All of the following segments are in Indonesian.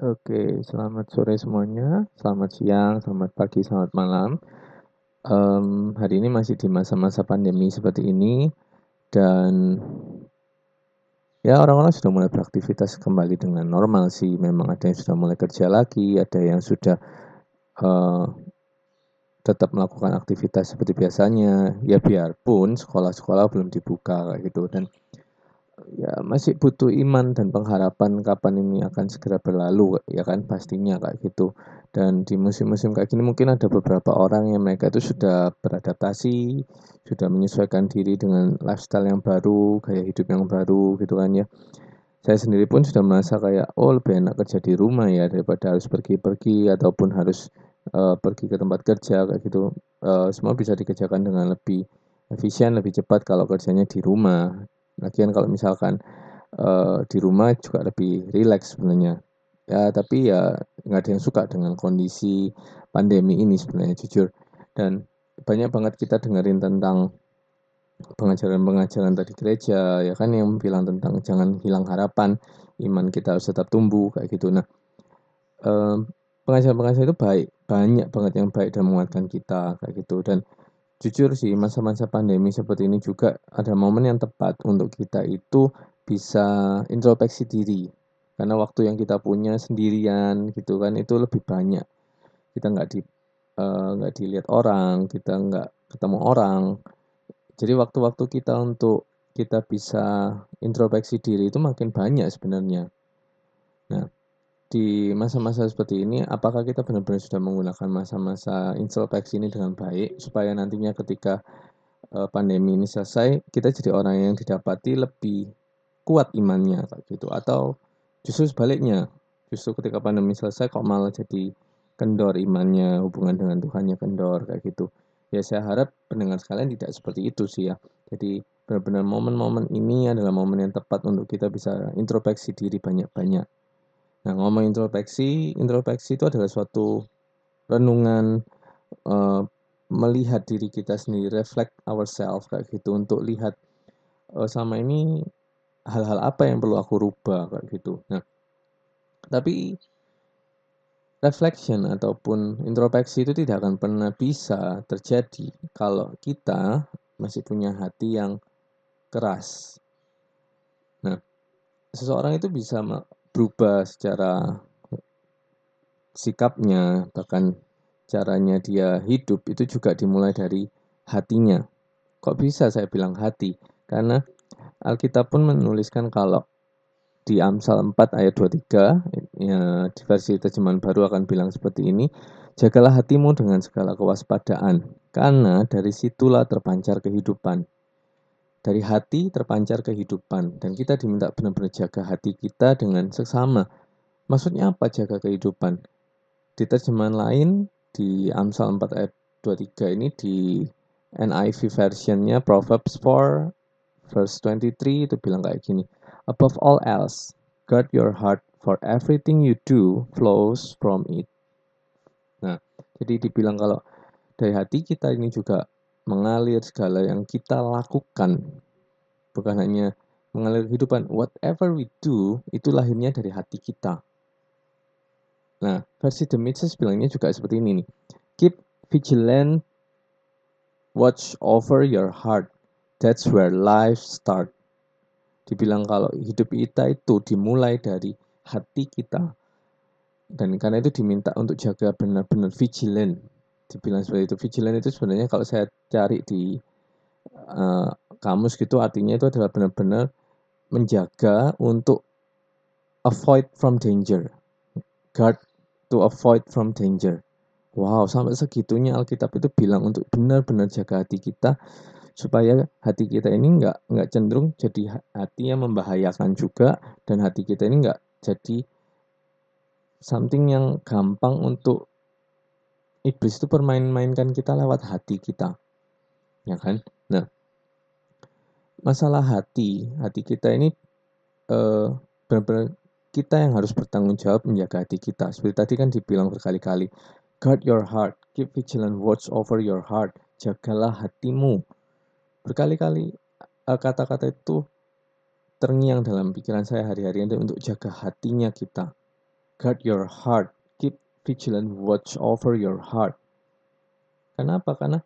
Oke, selamat sore semuanya. Selamat siang, selamat pagi, selamat malam. Um, hari ini masih di masa-masa pandemi seperti ini dan ya orang-orang sudah mulai beraktivitas kembali dengan normal sih. Memang ada yang sudah mulai kerja lagi, ada yang sudah uh, tetap melakukan aktivitas seperti biasanya. Ya biarpun sekolah-sekolah belum dibuka gitu dan ya masih butuh iman dan pengharapan kapan ini akan segera berlalu ya kan pastinya kayak gitu. Dan di musim-musim kayak gini mungkin ada beberapa orang yang mereka itu sudah beradaptasi sudah menyesuaikan diri dengan lifestyle yang baru gaya hidup yang baru gitu kan ya. Saya sendiri pun sudah merasa kayak oh lebih enak kerja di rumah ya daripada harus pergi-pergi ataupun harus uh, pergi ke tempat kerja kayak gitu. Uh, semua bisa dikerjakan dengan lebih efisien lebih cepat kalau kerjanya di rumah Lagian kalau misalkan uh, di rumah juga lebih rileks sebenarnya. Ya, tapi ya nggak ada yang suka dengan kondisi pandemi ini sebenarnya jujur. Dan banyak banget kita dengerin tentang pengajaran-pengajaran tadi gereja ya kan yang bilang tentang jangan hilang harapan iman kita harus tetap tumbuh kayak gitu nah eh, pengajaran-pengajaran itu baik banyak banget yang baik dan menguatkan kita kayak gitu dan jujur sih masa-masa pandemi seperti ini juga ada momen yang tepat untuk kita itu bisa introspeksi diri. Karena waktu yang kita punya sendirian gitu kan itu lebih banyak. Kita nggak di uh, nggak dilihat orang kita nggak ketemu orang. Jadi waktu-waktu kita untuk kita bisa introspeksi diri itu makin banyak sebenarnya. Nah di masa-masa seperti ini, apakah kita benar-benar sudah menggunakan masa-masa introspeksi ini dengan baik supaya nantinya ketika uh, pandemi ini selesai, kita jadi orang yang didapati lebih kuat imannya gitu atau justru sebaliknya, justru ketika pandemi selesai kok malah jadi kendor imannya, hubungan dengan Tuhannya kendor kayak gitu. Ya saya harap pendengar sekalian tidak seperti itu sih ya. Jadi benar-benar momen-momen ini adalah momen yang tepat untuk kita bisa introspeksi diri banyak-banyak Nah, ngomong introspeksi, introspeksi itu adalah suatu renungan uh, melihat diri kita sendiri, reflect ourselves kayak gitu untuk lihat uh, sama ini hal-hal apa yang perlu aku rubah kayak gitu. Nah, tapi reflection ataupun introspeksi itu tidak akan pernah bisa terjadi kalau kita masih punya hati yang keras. Nah, seseorang itu bisa berubah secara sikapnya, bahkan caranya dia hidup itu juga dimulai dari hatinya. Kok bisa saya bilang hati? Karena Alkitab pun menuliskan kalau di Amsal 4 ayat 23 ya, di versi terjemahan baru akan bilang seperti ini jagalah hatimu dengan segala kewaspadaan karena dari situlah terpancar kehidupan dari hati terpancar kehidupan dan kita diminta benar-benar jaga hati kita dengan sesama. Maksudnya apa jaga kehidupan? Di terjemahan lain di Amsal 4 ayat 23 ini di NIV versionnya Proverbs 4 verse 23 itu bilang kayak gini. Above all else, guard your heart for everything you do flows from it. Nah, jadi dibilang kalau dari hati kita ini juga mengalir segala yang kita lakukan. Bukan hanya mengalir kehidupan whatever we do itu lahirnya dari hati kita. Nah versi The Mises bilangnya juga seperti ini nih. Keep vigilant watch over your heart. That's where life start dibilang kalau hidup kita itu dimulai dari hati kita. Dan karena itu diminta untuk jaga benar-benar vigilant dibilang seperti itu. Vigilant itu sebenarnya kalau saya cari di uh, kamus gitu artinya itu adalah benar-benar menjaga untuk avoid from danger. Guard to avoid from danger. Wow sampai segitunya Alkitab itu bilang untuk benar-benar jaga hati kita supaya hati kita ini nggak nggak cenderung jadi hati yang membahayakan juga dan hati kita ini nggak jadi something yang gampang untuk iblis itu permain-mainkan kita lewat hati kita. Ya kan? Nah, masalah hati, hati kita ini eh, benar-benar kita yang harus bertanggung jawab menjaga hati kita. Seperti tadi kan dibilang berkali-kali, guard your heart, keep vigilant, watch over your heart, jagalah hatimu. Berkali-kali eh, kata-kata itu terngiang dalam pikiran saya hari-hari ini untuk jaga hatinya kita. guard your heart, vigilant watch over your heart. Kenapa? Karena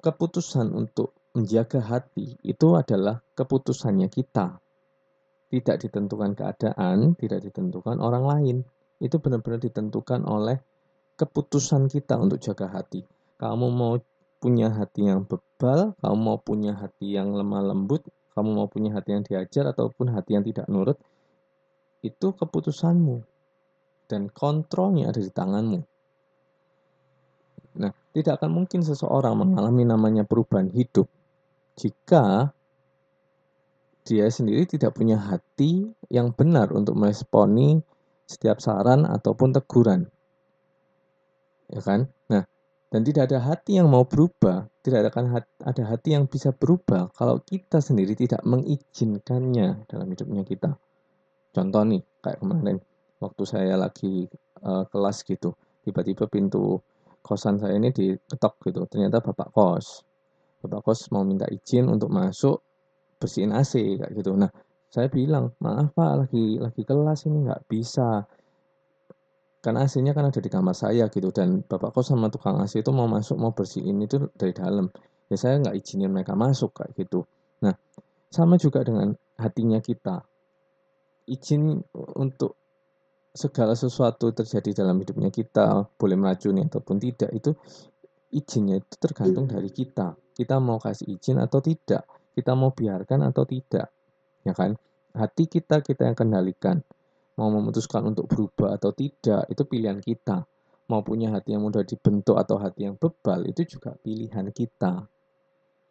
keputusan untuk menjaga hati itu adalah keputusannya kita. Tidak ditentukan keadaan, tidak ditentukan orang lain. Itu benar-benar ditentukan oleh keputusan kita untuk jaga hati. Kamu mau punya hati yang bebal, kamu mau punya hati yang lemah lembut, kamu mau punya hati yang diajar ataupun hati yang tidak nurut, itu keputusanmu dan kontrolnya ada di tanganmu. Nah, tidak akan mungkin seseorang mengalami namanya perubahan hidup jika dia sendiri tidak punya hati yang benar untuk meresponi setiap saran ataupun teguran. Ya kan? Nah, dan tidak ada hati yang mau berubah, tidak akan ada hati yang bisa berubah kalau kita sendiri tidak mengizinkannya dalam hidupnya kita. Contoh nih, kayak kemarin waktu saya lagi uh, kelas gitu, tiba-tiba pintu kosan saya ini diketok gitu. Ternyata bapak kos, bapak kos mau minta izin untuk masuk bersihin AC kayak gitu. Nah, saya bilang maaf pak, lagi lagi kelas ini nggak bisa. Karena AC-nya kan ada di kamar saya gitu dan bapak kos sama tukang AC itu mau masuk mau bersihin itu dari dalam. Ya saya nggak izinin mereka masuk kayak gitu. Nah, sama juga dengan hatinya kita izin untuk segala sesuatu terjadi dalam hidupnya kita boleh meracuni ataupun tidak itu izinnya itu tergantung dari kita. Kita mau kasih izin atau tidak? Kita mau biarkan atau tidak? Ya kan? Hati kita kita yang kendalikan. Mau memutuskan untuk berubah atau tidak itu pilihan kita. Mau punya hati yang mudah dibentuk atau hati yang bebal itu juga pilihan kita.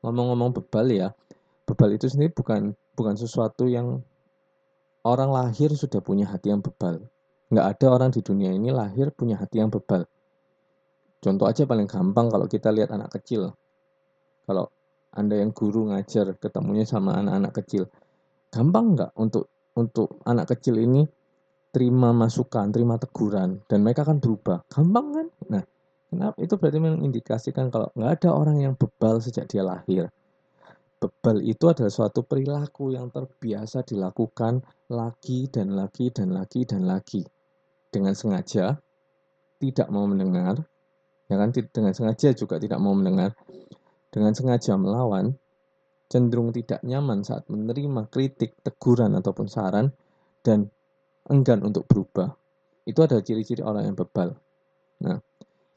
Ngomong-ngomong bebal ya bebal itu sendiri bukan bukan sesuatu yang orang lahir sudah punya hati yang bebal. Nggak ada orang di dunia ini lahir punya hati yang bebal. Contoh aja paling gampang kalau kita lihat anak kecil. Kalau Anda yang guru ngajar ketemunya sama anak-anak kecil. Gampang nggak untuk untuk anak kecil ini terima masukan, terima teguran, dan mereka akan berubah. Gampang kan? Nah, kenapa? Itu berarti mengindikasikan kalau nggak ada orang yang bebal sejak dia lahir. Bebal itu adalah suatu perilaku yang terbiasa dilakukan lagi dan lagi dan lagi dan lagi. Dengan sengaja tidak mau mendengar, ya kan dengan sengaja juga tidak mau mendengar, dengan sengaja melawan, cenderung tidak nyaman saat menerima kritik, teguran ataupun saran dan enggan untuk berubah. Itu adalah ciri-ciri orang yang bebal. Nah,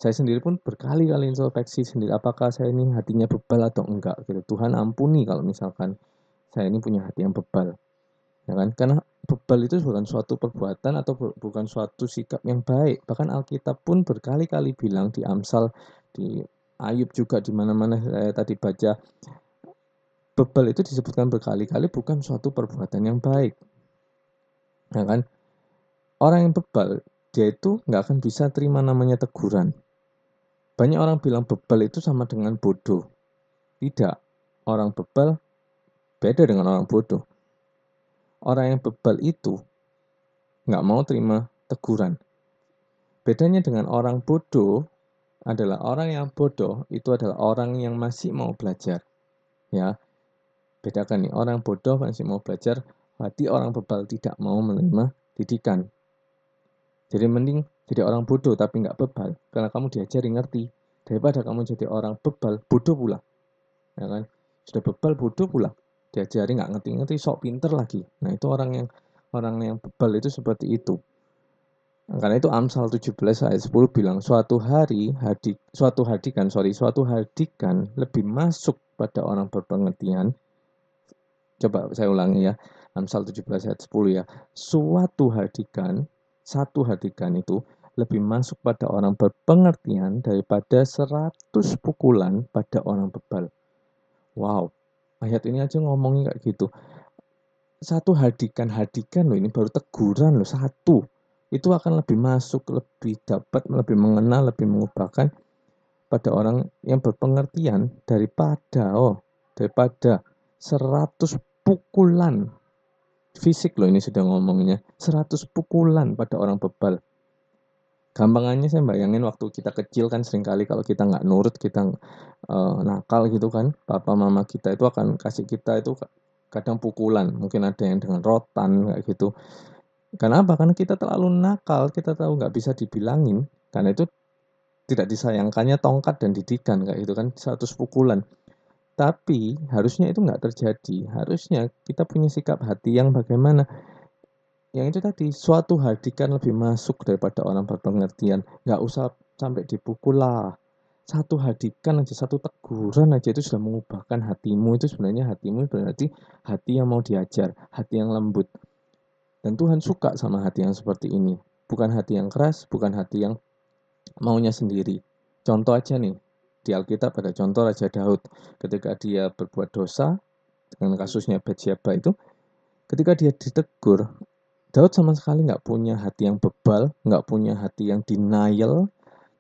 saya sendiri pun berkali-kali introspeksi sendiri apakah saya ini hatinya bebal atau enggak gitu Tuhan ampuni kalau misalkan saya ini punya hati yang bebal ya kan karena bebal itu bukan suatu perbuatan atau bukan suatu sikap yang baik bahkan Alkitab pun berkali-kali bilang di Amsal di Ayub juga di mana-mana saya tadi baca bebal itu disebutkan berkali-kali bukan suatu perbuatan yang baik ya kan orang yang bebal dia itu nggak akan bisa terima namanya teguran banyak orang bilang bebal itu sama dengan bodoh. Tidak. Orang bebal beda dengan orang bodoh. Orang yang bebal itu nggak mau terima teguran. Bedanya dengan orang bodoh adalah orang yang bodoh itu adalah orang yang masih mau belajar. Ya, bedakan nih orang bodoh masih mau belajar, berarti orang bebal tidak mau menerima didikan. Jadi mending jadi orang bodoh tapi nggak bebal karena kamu diajari ngerti daripada kamu jadi orang bebal bodoh pula ya kan sudah bebal bodoh pula diajari nggak ngerti-ngerti sok pinter lagi. Nah itu orang yang orang yang bebal itu seperti itu. Karena itu Amsal 17 ayat 10 bilang suatu hari hadik suatu hadikan sorry suatu hadikan lebih masuk pada orang berpengertian. Coba saya ulangi ya Amsal 17 ayat 10 ya. Suatu hadikan satu hadikan itu lebih masuk pada orang berpengertian daripada seratus pukulan pada orang bebal. Wow, ayat ini aja ngomongin kayak gitu. Satu hadikan-hadikan loh, ini baru teguran loh, satu. Itu akan lebih masuk, lebih dapat, lebih mengenal, lebih mengubahkan pada orang yang berpengertian daripada, oh, daripada seratus pukulan fisik loh ini sudah ngomongnya seratus pukulan pada orang bebal gampangannya saya bayangin waktu kita kecil kan sering kali kalau kita nggak nurut kita uh, nakal gitu kan papa mama kita itu akan kasih kita itu kadang pukulan mungkin ada yang dengan rotan kayak gitu Karena apa? Karena kita terlalu nakal, kita tahu nggak bisa dibilangin. Karena itu tidak disayangkannya tongkat dan didikan kayak gitu kan satu pukulan. Tapi harusnya itu nggak terjadi. Harusnya kita punya sikap hati yang bagaimana? Yang itu tadi suatu hadikan lebih masuk daripada orang berpengertian. Nggak usah sampai dipukul lah. Satu hadikan aja, satu teguran aja itu sudah mengubahkan hatimu. Itu sebenarnya hatimu berarti hati yang mau diajar, hati yang lembut. Dan Tuhan suka sama hati yang seperti ini. Bukan hati yang keras, bukan hati yang maunya sendiri. Contoh aja nih, di Alkitab ada contoh Raja Daud ketika dia berbuat dosa dengan kasusnya Bathsheba itu ketika dia ditegur Daud sama sekali nggak punya hati yang bebal nggak punya hati yang denial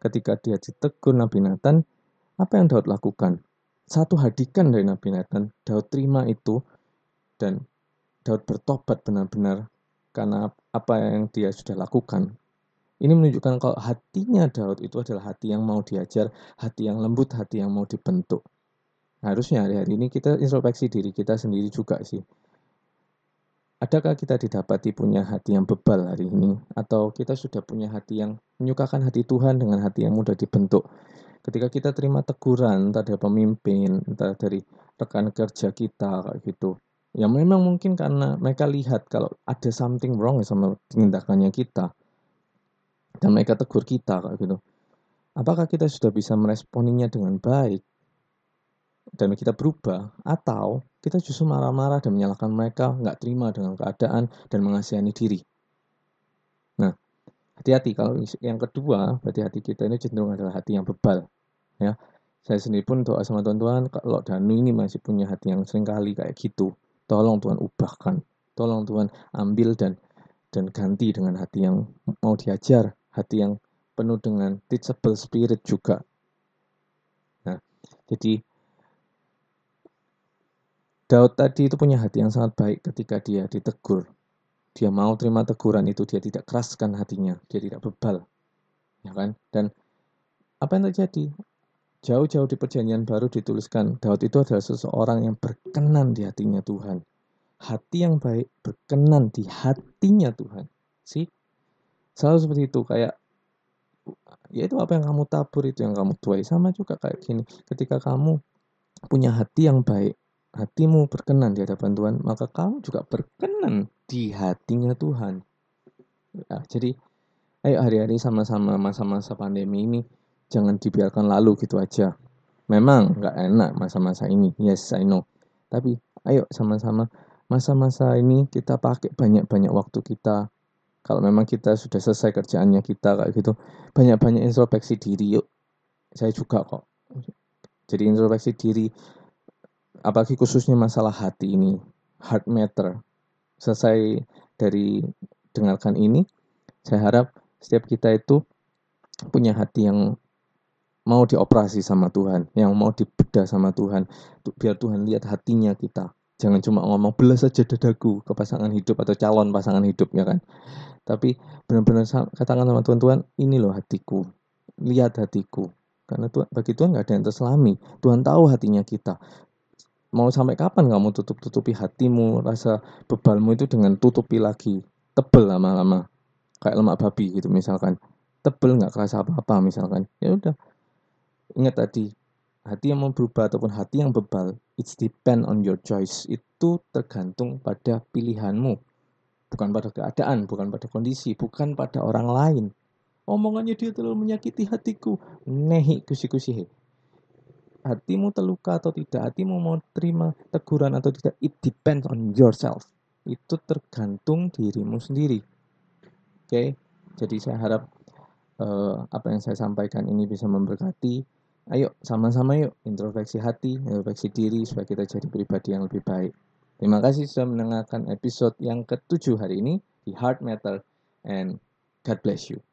ketika dia ditegur Nabi Nathan apa yang Daud lakukan satu hadikan dari Nabi Nathan Daud terima itu dan Daud bertobat benar-benar karena apa yang dia sudah lakukan ini menunjukkan kalau hatinya Daud itu adalah hati yang mau diajar, hati yang lembut, hati yang mau dibentuk. Harusnya hari-hari ini kita introspeksi diri kita sendiri juga sih. Adakah kita didapati punya hati yang bebal hari ini? Atau kita sudah punya hati yang menyukakan hati Tuhan dengan hati yang mudah dibentuk? Ketika kita terima teguran, entah dari pemimpin, entah dari rekan kerja kita, kayak gitu. Ya memang mungkin karena mereka lihat kalau ada something wrong sama tindakannya kita dan mereka tegur kita kayak gitu. Apakah kita sudah bisa meresponinya dengan baik dan kita berubah atau kita justru marah-marah dan menyalahkan mereka, nggak terima dengan keadaan dan mengasihani diri. Nah, hati-hati kalau yang kedua, berarti hati kita ini cenderung adalah hati yang bebal. Ya, saya sendiri pun doa sama Tuhan, kalau Danu ini masih punya hati yang sering kali kayak gitu, tolong Tuhan ubahkan, tolong Tuhan ambil dan dan ganti dengan hati yang mau diajar, hati yang penuh dengan teachable spirit juga. Nah, jadi Daud tadi itu punya hati yang sangat baik ketika dia ditegur. Dia mau terima teguran itu, dia tidak keraskan hatinya, dia tidak bebal. Ya kan? Dan apa yang terjadi? Jauh-jauh di perjanjian baru dituliskan, Daud itu adalah seseorang yang berkenan di hatinya Tuhan. Hati yang baik berkenan di hatinya Tuhan. Sih? selalu seperti itu kayak ya itu apa yang kamu tabur itu yang kamu tuai sama juga kayak gini ketika kamu punya hati yang baik hatimu berkenan di hadapan Tuhan maka kamu juga berkenan di hatinya Tuhan. Ya, jadi ayo hari-hari sama-sama masa-masa pandemi ini jangan dibiarkan lalu gitu aja. Memang nggak enak masa-masa ini yes I know. Tapi ayo sama-sama masa-masa ini kita pakai banyak-banyak waktu kita. Kalau memang kita sudah selesai kerjaannya kita kayak gitu banyak-banyak introspeksi diri yuk. Saya juga kok. Jadi introspeksi diri apalagi khususnya masalah hati ini heart matter. Selesai dari dengarkan ini saya harap setiap kita itu punya hati yang mau dioperasi sama Tuhan, yang mau dibedah sama Tuhan, biar Tuhan lihat hatinya kita. Jangan cuma ngomong belas saja dadaku ke pasangan hidup atau calon pasangan hidup ya kan? Tapi benar-benar katakan sama Tuhan Tuhan ini loh hatiku. Lihat hatiku. Karena Tuhan, bagi Tuhan nggak ada yang terselami. Tuhan tahu hatinya kita mau sampai kapan kamu tutup-tutupi hatimu rasa bebalmu itu dengan tutupi lagi? Tebel lama-lama. Kayak lemak babi gitu misalkan. Tebel nggak kerasa apa-apa misalkan. Ya udah. Ingat tadi hati yang mau berubah ataupun hati yang bebal it's depend on your choice. Itu tergantung pada pilihanmu. Bukan pada keadaan, bukan pada kondisi, bukan pada orang lain. Omongannya dia terlalu menyakiti hatiku. Nehi kusi-kusi. Hatimu terluka atau tidak, hatimu mau terima teguran atau tidak, it depends on yourself. Itu tergantung dirimu sendiri. Oke, okay? jadi saya harap uh, apa yang saya sampaikan ini bisa memberkati. Ayo sama-sama yuk introspeksi hati, introspeksi diri supaya kita jadi pribadi yang lebih baik. Terima kasih sudah mendengarkan episode yang ketujuh hari ini di Heart Matter and God bless you.